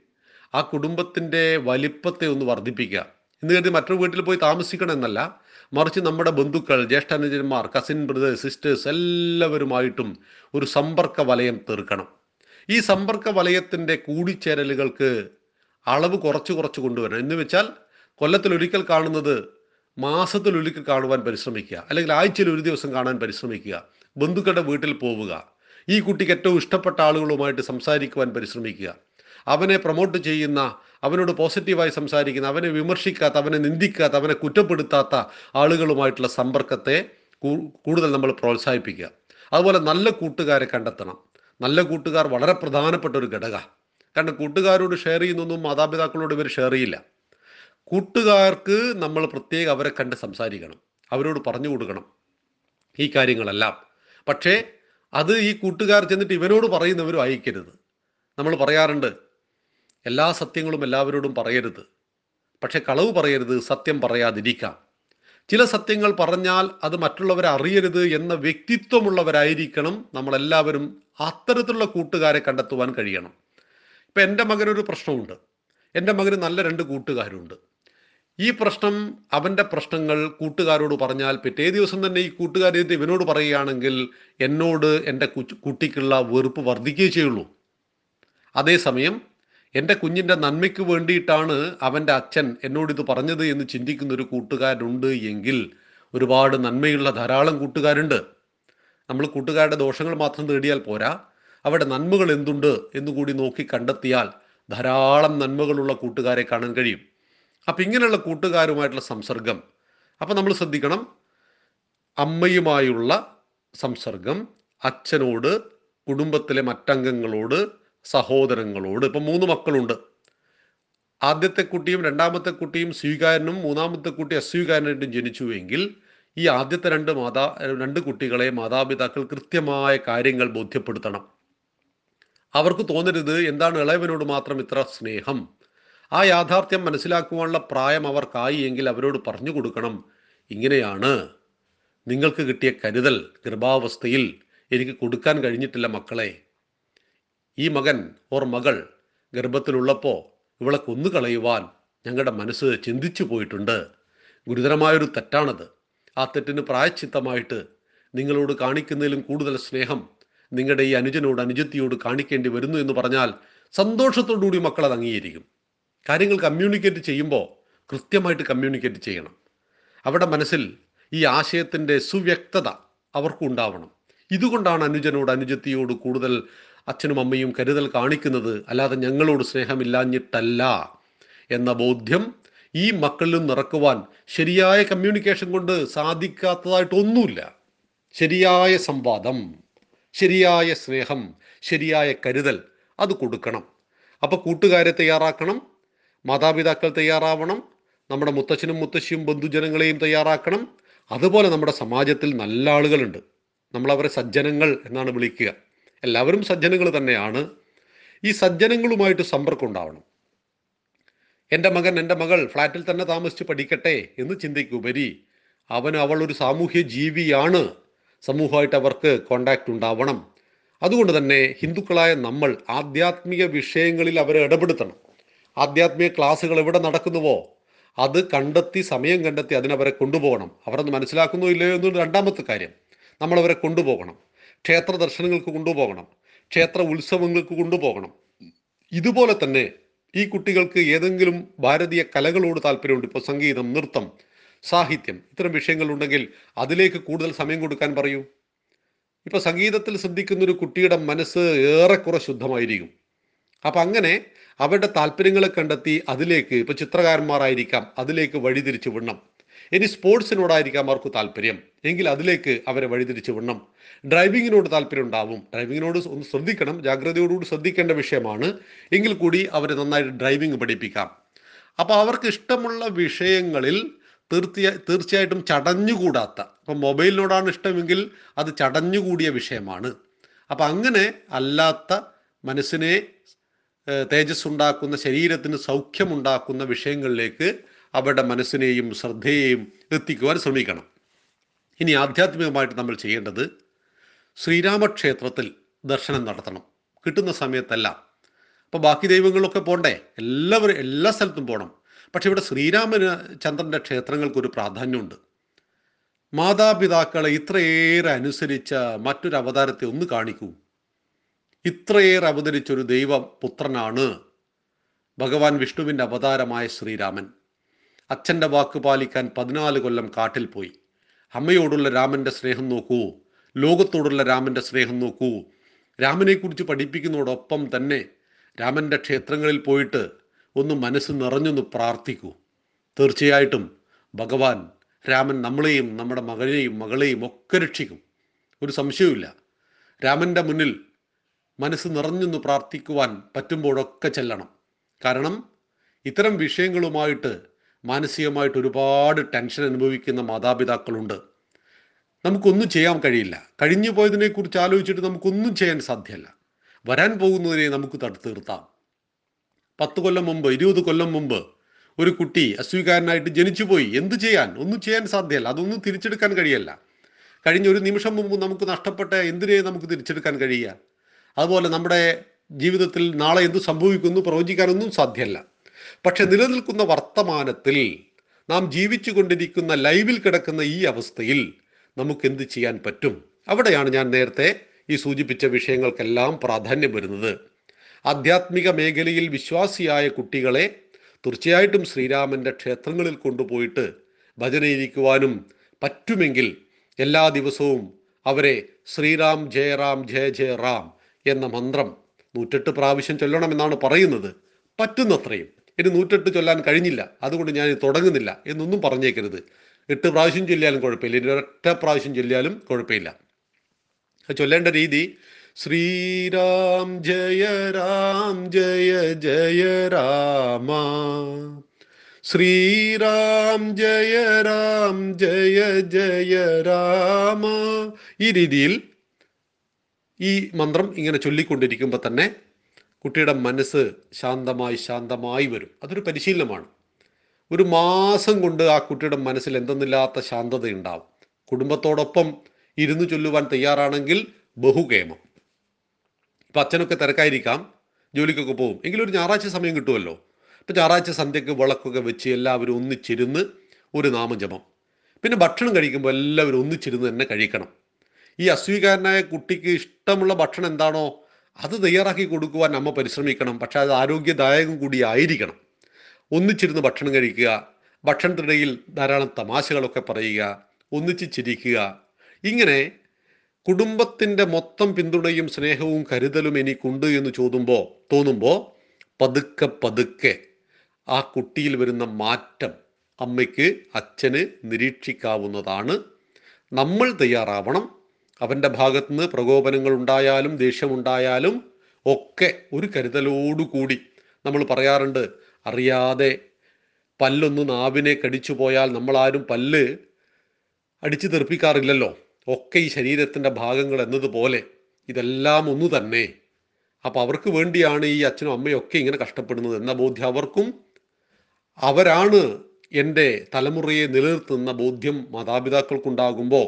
A: ആ കുടുംബത്തിന്റെ വലിപ്പത്തെ ഒന്ന് വർദ്ധിപ്പിക്കുക. എന്ന് കരുതി മറ്റൊരു വീട്ടിൽ പോയി താമസിക്കണമെന്നല്ല മറിച്ച് നമ്മുടെ ബന്ധുക്കൾ ജ്യേഷ്ഠാനുജന്മാർ കസിൻ ബ്രദേഴ്സ് സിസ്റ്റേഴ്സ് എല്ലാവരുമായിട്ടും ഒരു സമ്പർക്ക വലയം തീർക്കണം. ഈ സമ്പർക്ക വലയത്തിന്റെ കൂടിച്ചേരലുകൾക്ക് അളവ് കുറച്ച് കുറച്ച് കൊണ്ടുവരണം. എന്ന് വെച്ചാൽ കൊല്ലത്തിൽ ഒരിക്കൽ കാണുന്നത് മാസത്തിലൊരിക്കൽ കാണുവാൻ പരിശ്രമിക്കുക. അല്ലെങ്കിൽ ആഴ്ചയിൽ ഒരു ദിവസം കാണാൻ പരിശ്രമിക്കുക. ബന്ധുക്കളുടെ വീട്ടിൽ പോവുക. ഈ കുട്ടിക്ക് ഏറ്റവും ഇഷ്ടപ്പെട്ട ആളുകളുമായിട്ട് സംസാരിക്കുവാൻ പരിശ്രമിക്കുക. അവനെ പ്രൊമോട്ട് ചെയ്യുന്ന അവനോട് പോസിറ്റീവായി സംസാരിക്കുന്ന അവനെ വിമർശിക്കാത്ത അവനെ നിന്ദിക്കാത്ത അവനെ കുറ്റപ്പെടുത്താത്ത ആളുകളുമായിട്ടുള്ള സമ്പർക്കത്തെ കൂടുതൽ നമ്മൾ പ്രോത്സാഹിപ്പിക്കുക. അതുപോലെ നല്ല കൂട്ടുകാരെ കണ്ടെത്തണം. നല്ല കൂട്ടുകാർ വളരെ പ്രധാനപ്പെട്ട ഒരു ഘടക. കാരണം കൂട്ടുകാരോട് ഷെയർ ചെയ്യുന്നൊന്നും മാതാപിതാക്കളോട് ഇവർ ഷെയർ ചെയ്യില്ല. കൂട്ടുകാർക്ക് നമ്മൾ പ്രത്യേകം അവരെ കണ്ട് സംസാരിക്കണം. അവരോട് പറഞ്ഞു കൊടുക്കണം ഈ കാര്യങ്ങളെല്ലാം. പക്ഷേ അത് ഈ കൂട്ടുകാർ ചെന്നിട്ട് ഇവനോട് പറയുന്നവരും അയക്കരുത് നമ്മൾ പറയാറുണ്ട് എല്ലാ സത്യങ്ങളും എല്ലാവരോടും പറയരുത്. പക്ഷെ കളവ് പറയരുത് സത്യം പറയാതിരിക്കാം. ചില സത്യങ്ങൾ പറഞ്ഞാൽ അത് മറ്റുള്ളവരെ അറിയരുത് എന്ന വ്യക്തിത്വമുള്ളവരായിരിക്കണം നമ്മളെല്ലാവരും അത്തരത്തിലുള്ള കൂട്ടുകാരെ കണ്ടെത്തുവാൻ കഴിയണം. ഇപ്പം എന്റെ മകനൊരു പ്രശ്നമുണ്ട്. എന്റെ മകന് നല്ല രണ്ട് കൂട്ടുകാരുണ്ട്. ഈ പ്രശ്നം അവന്റെ പ്രശ്നങ്ങൾ കൂട്ടുകാരോട് പറഞ്ഞാൽ പിറ്റേ ദിവസം തന്നെ ഈ കൂട്ടുകാരി ഇവനോട് പറയുകയാണെങ്കിൽ എന്നോട് എന്റെ കുട്ടിക്കുള്ള വെറുപ്പ് വർദ്ധിക്കുകയേ ചെയ്യുള്ളൂ. അതേസമയം എന്റെ കുഞ്ഞിന്റെ നന്മയ്ക്ക് വേണ്ടിയിട്ടാണ് അവന്റെ അച്ഛൻ എന്നോട് ഇത് പറഞ്ഞത് എന്ന് ചിന്തിക്കുന്ന ഒരു കൂട്ടുകാരുണ്ട് എങ്കിൽ ഒരുപാട് നന്മയുള്ള ധാരാളം കൂട്ടുകാരുണ്ട്. നമ്മൾ കൂട്ടുകാരുടെ ദോഷങ്ങൾ മാത്രം തേടിയാൽ പോരാ. അവിടെ നന്മകൾ എന്തുണ്ട് എന്ന് കൂടി നോക്കി കണ്ടെത്തിയാൽ ധാരാളം നന്മകളുള്ള കൂട്ടുകാരെ കാണാൻ കഴിയും. അപ്പം ഇങ്ങനെയുള്ള കൂട്ടുകാരുമായിട്ടുള്ള സംസർഗം. അപ്പം നമ്മൾ ശ്രദ്ധിക്കണം. അമ്മയുമായുള്ള സംസർഗം അച്ഛനോട് കുടുംബത്തിലെ മറ്റംഗങ്ങളോട് സഹോദരങ്ങളോട്. ഇപ്പം മൂന്ന് മക്കളുണ്ട്. ആദ്യത്തെ കുട്ടിയും രണ്ടാമത്തെ കുട്ടിയും സ്വീകാരനും മൂന്നാമത്തെ കുട്ടി അസ്വീകാരനായിട്ടും ജനിച്ചുവെങ്കിൽ ഈ ആദ്യത്തെ രണ്ട് മാതാ രണ്ട് കുട്ടികളെ മാതാപിതാക്കൾ കൃത്യമായ കാര്യങ്ങൾ ബോധ്യപ്പെടുത്തണം. അവർക്ക് തോന്നരുത് എന്താണ് ഇളയവനോട് മാത്രം ഇത്ര സ്നേഹം. ആ യാഥാർത്ഥ്യം മനസ്സിലാക്കുവാനുള്ള പ്രായം അവർക്കായി എങ്കിൽ അവരോട് പറഞ്ഞു കൊടുക്കണം. ഇങ്ങനെയാണ് നിങ്ങൾക്ക് കിട്ടിയ കരുതൽ ഗർഭാവസ്ഥയിൽ എനിക്ക് കൊടുക്കാൻ കഴിഞ്ഞിട്ടില്ല മക്കളെ. ഈ മകൻ ഓർ മകൾ ഗർഭത്തിലുള്ളപ്പോൾ ഇവളെ കൊന്നുകളയുവാൻ ഞങ്ങളുടെ മനസ്സ് ചിന്തിച്ചു പോയിട്ടുണ്ട്. ഗുരുതരമായൊരു തെറ്റാണത്. ആ തെറ്റിന് പ്രായച്ചിത്തമായിട്ട് നിങ്ങളോട് കാണിക്കുന്നതിലും കൂടുതൽ സ്നേഹം നിങ്ങളുടെ ഈ അനുജനോട് അനുജത്തിയോട് കാണിക്കേണ്ടി വരുന്നു എന്ന് പറഞ്ഞാൽ സന്തോഷത്തോടുകൂടി മക്കൾ അത് അംഗീകരിക്കും. കാര്യങ്ങൾ കമ്മ്യൂണിക്കേറ്റ് ചെയ്യുമ്പോൾ കൃത്യമായിട്ട് കമ്മ്യൂണിക്കേറ്റ് ചെയ്യണം. അവിടെ മനസ്സിൽ ഈ ആശയത്തിന്റെ സുവ്യക്തത അവർക്കും ഉണ്ടാവണം. ഇതുകൊണ്ടാണ് അനുജനോട് അനുജത്തിയോട് കൂടുതൽ അച്ഛനും അമ്മയും കരുതൽ കാണിക്കുന്നത് അല്ലാതെ ഞങ്ങളോട് സ്നേഹമില്ലാഞ്ഞിട്ടല്ല എന്ന ബോധ്യം ഈ മക്കളിലും നിറക്കുവാൻ ശരിയായ കമ്മ്യൂണിക്കേഷൻ കൊണ്ട് സാധിക്കാത്തതായിട്ടൊന്നുമില്ല. ശരിയായ സംവാദം ശരിയായ സ്നേഹം ശരിയായ കരുതൽ അത് കൊടുക്കണം. അപ്പോൾ കൂട്ടുകാരെ തയ്യാറാക്കണം മാതാപിതാക്കൾ തയ്യാറാവണം നമ്മുടെ മുത്തച്ഛനും മുത്തശ്ശിയും ബന്ധുജനങ്ങളെയും തയ്യാറാക്കണം. അതുപോലെ നമ്മുടെ സമാജത്തിൽ നല്ല ആളുകളുണ്ട്. നമ്മളവരെ സജ്ജനങ്ങൾ എന്നാണ് വിളിക്കുക. എല്ലാവരും സജ്ജനങ്ങൾ തന്നെയാണ്. ഈ സജ്ജനങ്ങളുമായിട്ട് സമ്പർക്കം ഉണ്ടാവണം. എന്റെ മകൻ എന്റെ മകൾ ഫ്ലാറ്റിൽ തന്നെ താമസിച്ച് പഠിക്കട്ടെ എന്ന് ചിന്തിക്കുപരി അവൻ അവൾ ഒരു സാമൂഹ്യ ജീവിയാണ്. സമൂഹമായിട്ട് അവർക്ക് കോണ്ടാക്റ്റ് ഉണ്ടാവണം. അതുകൊണ്ട് തന്നെ ഹിന്ദുക്കളായ നമ്മൾ ആധ്യാത്മിക വിഷയങ്ങളിൽ അവരെ ഇടപെടുത്തണം. ആധ്യാത്മിക ക്ലാസ്സുകൾ എവിടെ നടക്കുന്നുവോ അത് കണ്ടെത്തി സമയം കണ്ടെത്തി അതിനവരെ കൊണ്ടുപോകണം. അവരൊന്ന് മനസ്സിലാക്കുന്നോ ഇല്ലയോ എന്നൊരു രണ്ടാമത്തെ കാര്യം. നമ്മളവരെ കൊണ്ടുപോകണം. ക്ഷേത്ര ദർശനങ്ങൾക്ക് കൊണ്ടുപോകണം. ക്ഷേത്ര ഉത്സവങ്ങൾക്ക് കൊണ്ടുപോകണം. ഇതുപോലെ തന്നെ ഈ കുട്ടികൾക്ക് ഏതെങ്കിലും ഭാരതീയ കലകളോട് താല്പര്യമുണ്ട്. ഇപ്പോൾ സംഗീതം നൃത്തം സാഹിത്യം ഇത്തരം വിഷയങ്ങളുണ്ടെങ്കിൽ അതിലേക്ക് കൂടുതൽ സമയം കൊടുക്കാൻ പറയൂ. ഇപ്പോൾ സംഗീതത്തിൽ ശ്രദ്ധിക്കുന്ന ഒരു കുട്ടിയുടെ മനസ്സ് ഏറെക്കുറെ ശുദ്ധമായിരിക്കും. അപ്പം അങ്ങനെ അവരുടെ താല്പര്യങ്ങളെ കണ്ടെത്തി അതിലേക്ക് ഇപ്പോൾ ചിത്രകാരന്മാരായിരിക്കാം. അതിലേക്ക് വഴിതിരിച്ചു വിടണം. ഇനി സ്പോർട്സിനോടായിരിക്കാം അവർക്ക് താല്പര്യം. എങ്കിൽ അതിലേക്ക് അവരെ വഴിതിരിച്ചു വിടണം. ഡ്രൈവിങ്ങിനോട് താല്പര്യം ഉണ്ടാവും. ഡ്രൈവിങ്ങിനോട് ഒന്ന് ശ്രദ്ധിക്കണം. ജാഗ്രതയോടുകൂടി ശ്രദ്ധിക്കേണ്ട വിഷയമാണ്. എങ്കിൽ കൂടി അവരെ നന്നായിട്ട് ഡ്രൈവിംഗ് പഠിപ്പിക്കാം. അപ്പോൾ അവർക്ക് ഇഷ്ടമുള്ള വിഷയങ്ങളിൽ തീർച്ചയ തീർച്ചയായിട്ടും ചടഞ്ഞുകൂടാത്ത ഇപ്പം മൊബൈലിനോടാണ് ഇഷ്ടമെങ്കിൽ അത് ചടഞ്ഞുകൂടിയ വിഷയമാണ്. അപ്പം അങ്ങനെ അല്ലാത്ത മനസ്സിനെ ഏഹ്, തേജസ് ഉണ്ടാക്കുന്ന ശരീരത്തിന് സൗഖ്യമുണ്ടാക്കുന്ന വിഷയങ്ങളിലേക്ക് അവരുടെ മനസ്സിനെയും ശ്രദ്ധയെയും എത്തിക്കുവാൻ ശ്രമിക്കണം. ഇനി ആധ്യാത്മികമായിട്ട് നമ്മൾ ചെയ്യേണ്ടത് ശ്രീരാമക്ഷേത്രത്തിൽ ദർശനം നടത്തണം. കിട്ടുന്ന സമയത്തല്ല. അപ്പോൾ ബാക്കി ദൈവങ്ങളൊക്കെ പോണ്ടേ? എല്ലാവരും എല്ലാ സ്ഥലത്തും പോകണം പക്ഷെ ഇവിടെ ശ്രീരാമന് ചന്ദ്രന്റെ ക്ഷേത്രങ്ങൾക്കൊരു പ്രാധാന്യമുണ്ട്. മാതാപിതാക്കളെ ഇത്രയേറെ അനുസരിച്ച മറ്റൊരു അവതാരത്തെ ഒന്ന് കാണിക്കൂ. ഇത്രയേറെ അവതരിച്ചൊരു ദൈവ പുത്രനാണ് ഭഗവാൻ വിഷ്ണുവിന്റെ അവതാരമായ ശ്രീരാമൻ. അച്ഛന്റെ വാക്ക് പാലിക്കാൻ പതിനാല് കൊല്ലം കാട്ടിൽ പോയി. അമ്മയോടുള്ള രാമന്റെ സ്നേഹം നോക്കൂ. ലോകത്തോടുള്ള രാമന്റെ സ്നേഹം നോക്കൂ. രാമനെക്കുറിച്ച് പഠിപ്പിക്കുന്നതോടൊപ്പം തന്നെ രാമന്റെ ക്ഷേത്രങ്ങളിൽ പോയിട്ട് ഒന്ന് മനസ്സ് നിറഞ്ഞൊന്ന് പ്രാർത്ഥിക്കൂ. തീർച്ചയായിട്ടും ഭഗവാൻ രാമൻ നമ്മളെയും നമ്മുടെ മകനെയും മകളെയും ഒക്കെ രക്ഷിക്കും. ഒരു സംശയവുമില്ല. രാമന്റെ മുന്നിൽ മനസ്സ് നിറഞ്ഞൊന്ന് പ്രാർത്ഥിക്കുവാൻ പറ്റുമ്പോഴൊക്കെ ചെല്ലണം. കാരണം ഇത്തരം വിഷയങ്ങളുമായിട്ട് മാനസികമായിട്ട് ഒരുപാട് ടെൻഷൻ അനുഭവിക്കുന്ന മാതാപിതാക്കളുണ്ട്. നമുക്കൊന്നും ചെയ്യാൻ കഴിയില്ല. കഴിഞ്ഞു പോയതിനെക്കുറിച്ച് ആലോചിച്ചിട്ട് നമുക്കൊന്നും ചെയ്യാൻ സാധ്യമല്ല. വരാൻ പോകുന്നതിനെ നമുക്ക് തടുത്ത് നിർത്താം. പത്ത് കൊല്ലം മുമ്പ് ഇരുപത് കൊല്ലം മുമ്പ് ഒരു കുട്ടി അസ്വീകാരനായിട്ട് ജനിച്ചുപോയി. എന്ത് ചെയ്യാൻ? ഒന്നും ചെയ്യാൻ സാധ്യമല്ല. അതൊന്നും തിരിച്ചെടുക്കാൻ കഴിയല്ല. കഴിഞ്ഞ ഒരു നിമിഷം മുമ്പ് നമുക്ക് നഷ്ടപ്പെട്ട എന്തിനെ നമുക്ക് തിരിച്ചെടുക്കാൻ കഴിയുക? അതുപോലെ നമ്മുടെ ജീവിതത്തിൽ നാളെ എന്ത് സംഭവിക്കുന്നു? പ്രവചിക്കാനൊന്നും സാധ്യമല്ല. പക്ഷെ നിലനിൽക്കുന്ന വർത്തമാനത്തിൽ നാം ജീവിച്ചു കൊണ്ടിരിക്കുന്ന ലൈവിൽ കിടക്കുന്ന ഈ അവസ്ഥയിൽ നമുക്ക് എന്ത് ചെയ്യാൻ പറ്റും? അവിടെയാണ് ഞാൻ നേരത്തെ ഈ സൂചിപ്പിച്ച വിഷയങ്ങൾക്കെല്ലാം പ്രാധാന്യം വരുന്നത്. ആധ്യാത്മിക മേഖലയിൽ വിശ്വാസിയായ കുട്ടികളെ തീർച്ചയായിട്ടും ശ്രീരാമന്റെ ക്ഷേത്രങ്ങളിൽ കൊണ്ടുപോയിട്ട് ഭജനയിരിക്കുവാനും പറ്റുമെങ്കിൽ എല്ലാ ദിവസവും അവരെ ശ്രീറാം ജയറാം ജയ ജയ റാം എന്ന മന്ത്രം നൂറ്റെട്ട് പ്രാവശ്യം ചൊല്ലണമെന്നാണ് പറയുന്നത്. പറ്റുന്നത്രയും. ഇനി നൂറ്റെട്ട് ചൊല്ലാൻ കഴിഞ്ഞില്ല. അതുകൊണ്ട് ഞാൻ തുടങ്ങുന്നില്ല എന്നൊന്നും പറഞ്ഞേക്കരുത്. എട്ട് പ്രാവശ്യം ചൊല്ലിയാലും കുഴപ്പമില്ല. ഇനി ഒരൊറ്റ പ്രാവശ്യം ചൊല്ലിയാലും കുഴപ്പമില്ല. ചൊല്ലേണ്ട രീതി. ശ്രീരാം ജയ രാം ജയ ജയ രാമ. ശ്രീരാം ജയ രാം ജയ ജയ രാമ. ഈ രീതിയിൽ ഈ മന്ത്രം ഇങ്ങനെ ചൊല്ലിക്കൊണ്ടിരിക്കുമ്പോൾ തന്നെ കുട്ടിയുടെ മനസ്സ് ശാന്തമായി ശാന്തമായി വരും. അതൊരു പരിശീലനമാണ്. ഒരു മാസം കൊണ്ട് ആ കുട്ടിയുടെ മനസ്സിൽ എന്തെന്നില്ലാത്ത ശാന്തത ഉണ്ടാവും കുടുംബത്തോടൊപ്പം ഇരുന്ന് ചൊല്ലുവാൻ തയ്യാറാണെങ്കിൽ ബഹുകേമം. ഇപ്പം അച്ഛനൊക്കെ തിരക്കായിരിക്കാം. ജോലിക്കൊക്കെ പോകും. എങ്കിലും ഒരു ഞായറാഴ്ച സമയം കിട്ടുമല്ലോ. ഇപ്പം ഞായറാഴ്ച സന്ധ്യക്ക് വിളക്കൊക്കെ വെച്ച് എല്ലാവരും ഒന്നിച്ചിരുന്ന് ഒരു നാമജപം. പിന്നെ ഭക്ഷണം കഴിക്കുമ്പോൾ എല്ലാവരും ഒന്നിച്ചിരുന്ന് തന്നെ കഴിക്കണം. ഈ അസ്വീകാരനായ കുട്ടിക്ക് ഇഷ്ടമുള്ള ഭക്ഷണം എന്താണോ അത് തയ്യാറാക്കി കൊടുക്കുവാൻ അമ്മ പരിശ്രമിക്കണം. പക്ഷേ അത് ആരോഗ്യദായകം കൂടി ആയിരിക്കണം. ഒന്നിച്ചിരുന്ന് ഭക്ഷണം കഴിക്കുക ഭക്ഷണത്തിനിടയിൽ ധാരാളം തമാശകളൊക്കെ പറയുക ഒന്നിച്ച് ചിരിക്കുക. ഇങ്ങനെ കുടുംബത്തിന്റെ മൊത്തം പിന്തുണയും സ്നേഹവും കരുതലും എനിക്കുണ്ട് എന്ന് ചോദുമ്പോൾ തോന്നുമ്പോൾ പതുക്കെ പതുക്കെ ആ കുട്ടിയിൽ വരുന്ന മാറ്റം അമ്മയ്ക്ക് അച്ഛന് നിരീക്ഷിക്കാവുന്നതാണ്. നമ്മൾ തയ്യാറാവണം. അവന്റെ ഭാഗത്തുനിന്ന് പ്രകോപനങ്ങൾ ഉണ്ടായാലും ദേഷ്യമുണ്ടായാലും ഒക്കെ ഒരു കരുതലോടുകൂടി നമ്മൾ പറയാറുണ്ട് അറിയാതെ പല്ലൊന്ന് നാവിനെ കടിച്ചു പോയാൽ നമ്മളാരും പല്ല് അടിച്ചു തെറിപ്പിക്കാറില്ലല്ലോ. ഒക്കെ ഈ ശരീരത്തിന്റെ ഭാഗങ്ങൾ എന്നതുപോലെ ഇതെല്ലാം ഒന്നു തന്നെ. അപ്പോൾ അവർക്ക് വേണ്ടിയാണ് ഈ അച്ഛനും അമ്മയും ഒക്കെ ഇങ്ങനെ കഷ്ടപ്പെടുന്നത്. എന്ന ബോധ്യം അവർക്കും അവരാണ് എന്റെ തലമുറയെ നിലനിർത്തുന്ന ബോധ്യം മാതാപിതാക്കൾക്കുണ്ടാകുമ്പോൾ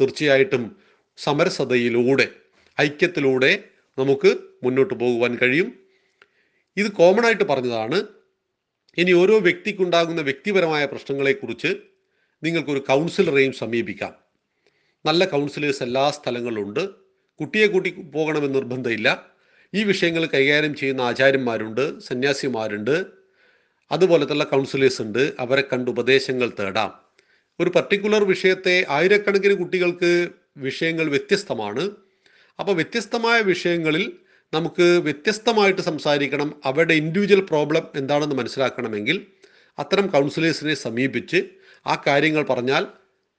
A: തീർച്ചയായിട്ടും സമരസതയിലൂടെ ഐക്യത്തിലൂടെ നമുക്ക് മുന്നോട്ട് പോകുവാൻ കഴിയും. ഇത് കോമൺ ആയിട്ട് പറഞ്ഞതാണ്. ഇനി ഓരോ വ്യക്തിക്കുണ്ടാകുന്ന വ്യക്തിപരമായ പ്രശ്നങ്ങളെക്കുറിച്ച് നിങ്ങൾക്കൊരു കൗൺസിലറെയും സമീപിക്കാം. നല്ല കൗൺസിലേഴ്സ് എല്ലാ സ്ഥലങ്ങളിലുണ്ട്. കുട്ടിയെ കൂട്ടി പോകണമെന്ന് നിർബന്ധമില്ല. ഈ വിഷയങ്ങൾ കൈകാര്യം ചെയ്യുന്ന ആചാര്യന്മാരുണ്ട് സന്യാസിമാരുണ്ട്. അതുപോലത്തുള്ള കൗൺസിലേഴ്സ് ഉണ്ട്. അവരെ കണ്ട് ഉപദേശങ്ങൾ തേടാം. ഒരു പർട്ടിക്കുലർ വിഷയത്തെ ആയിരക്കണക്കിന് കുട്ടികൾക്ക് വിഷയങ്ങൾ വ്യത്യസ്തമാണ്. അപ്പോൾ വ്യത്യസ്തമായ വിഷയങ്ങളിൽ നമുക്ക് വ്യത്യസ്തമായിട്ട് സംസാരിക്കണം. അവരുടെ ഇൻഡിവിജ്വൽ പ്രോബ്ലം എന്താണെന്ന് മനസ്സിലാക്കണമെങ്കിൽ അത്തരം കൗൺസിലേഴ്സിനെ സമീപിച്ച് ആ കാര്യങ്ങൾ പറഞ്ഞാൽ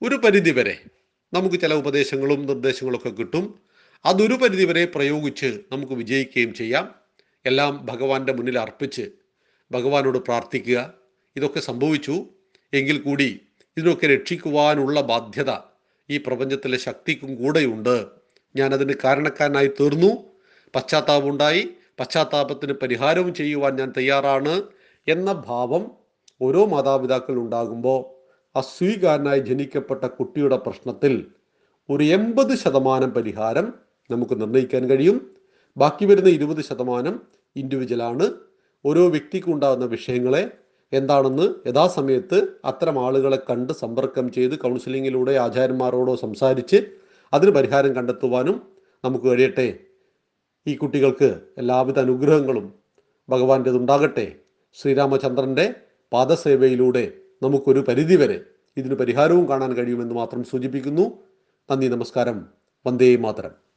A: ഒരു പരിധിവരെ നമുക്ക് ചില ഉപദേശങ്ങളും നിർദ്ദേശങ്ങളൊക്കെ കിട്ടും. അതൊരു പരിധിവരെ പ്രയോഗിച്ച് നമുക്ക് വിജയിക്കുകയും ചെയ്യാം. എല്ലാം ഭഗവാന്റെ മുന്നിൽ അർപ്പിച്ച് ഭഗവാനോട് പ്രാർത്ഥിക്കുക. ഇതൊക്കെ സംഭവിച്ചു. എങ്കിൽ കൂടി ഇതിനൊക്കെ രക്ഷിക്കുവാനുള്ള ബാധ്യത ഈ പ്രപഞ്ചത്തിലെ ശക്തിക്കും കൂടെയുണ്ട്. ഞാനതിന് കാരണക്കാരനായി തീർന്നു. പശ്ചാത്താപമുണ്ടായി. പശ്ചാത്താപത്തിന് പരിഹാരവും ചെയ്യുവാൻ ഞാൻ തയ്യാറാണ് എന്ന ഭാവം ഓരോ മാതാപിതാക്കൾ ഉണ്ടാകുമ്പോൾ അസ്വീകാരനായി ജനിക്കപ്പെട്ട കുട്ടിയുടെ പ്രശ്നത്തിൽ ഒരു എൺപത് ശതമാനം പരിഹാരം നമുക്ക് നിർണയിക്കാൻ കഴിയും. ബാക്കി വരുന്ന ഇരുപത് ശതമാനം ഇൻഡിവിജ്വലാണ് ഓരോ വ്യക്തിക്കും ഉണ്ടാകുന്ന വിഷയങ്ങളെ എന്താണെന്ന് യഥാസമയത്ത് അത്തരം ആളുകളെ കണ്ട് സമ്പർക്കം ചെയ്ത് കൗൺസിലിങ്ങിലൂടെ ആചാര്യന്മാരോടോ സംസാരിച്ച് അതിന് പരിഹാരം കണ്ടെത്തുവാനും നമുക്ക് കഴിയട്ടെ. ഈ കുട്ടികൾക്ക് എല്ലാവിധ അനുഗ്രഹങ്ങളും ഭഗവാന്റേതുണ്ടാകട്ടെ ശ്രീരാമചന്ദ്രന്റെ പാദസേവയിലൂടെ നമുക്കൊരു പരിധിവരെ ഇതിന് പരിഹാരവും കാണാൻ കഴിയുമെന്ന് മാത്രം സൂചിപ്പിക്കുന്നു. നന്ദി നമസ്കാരം. വന്ദേ മാതരം.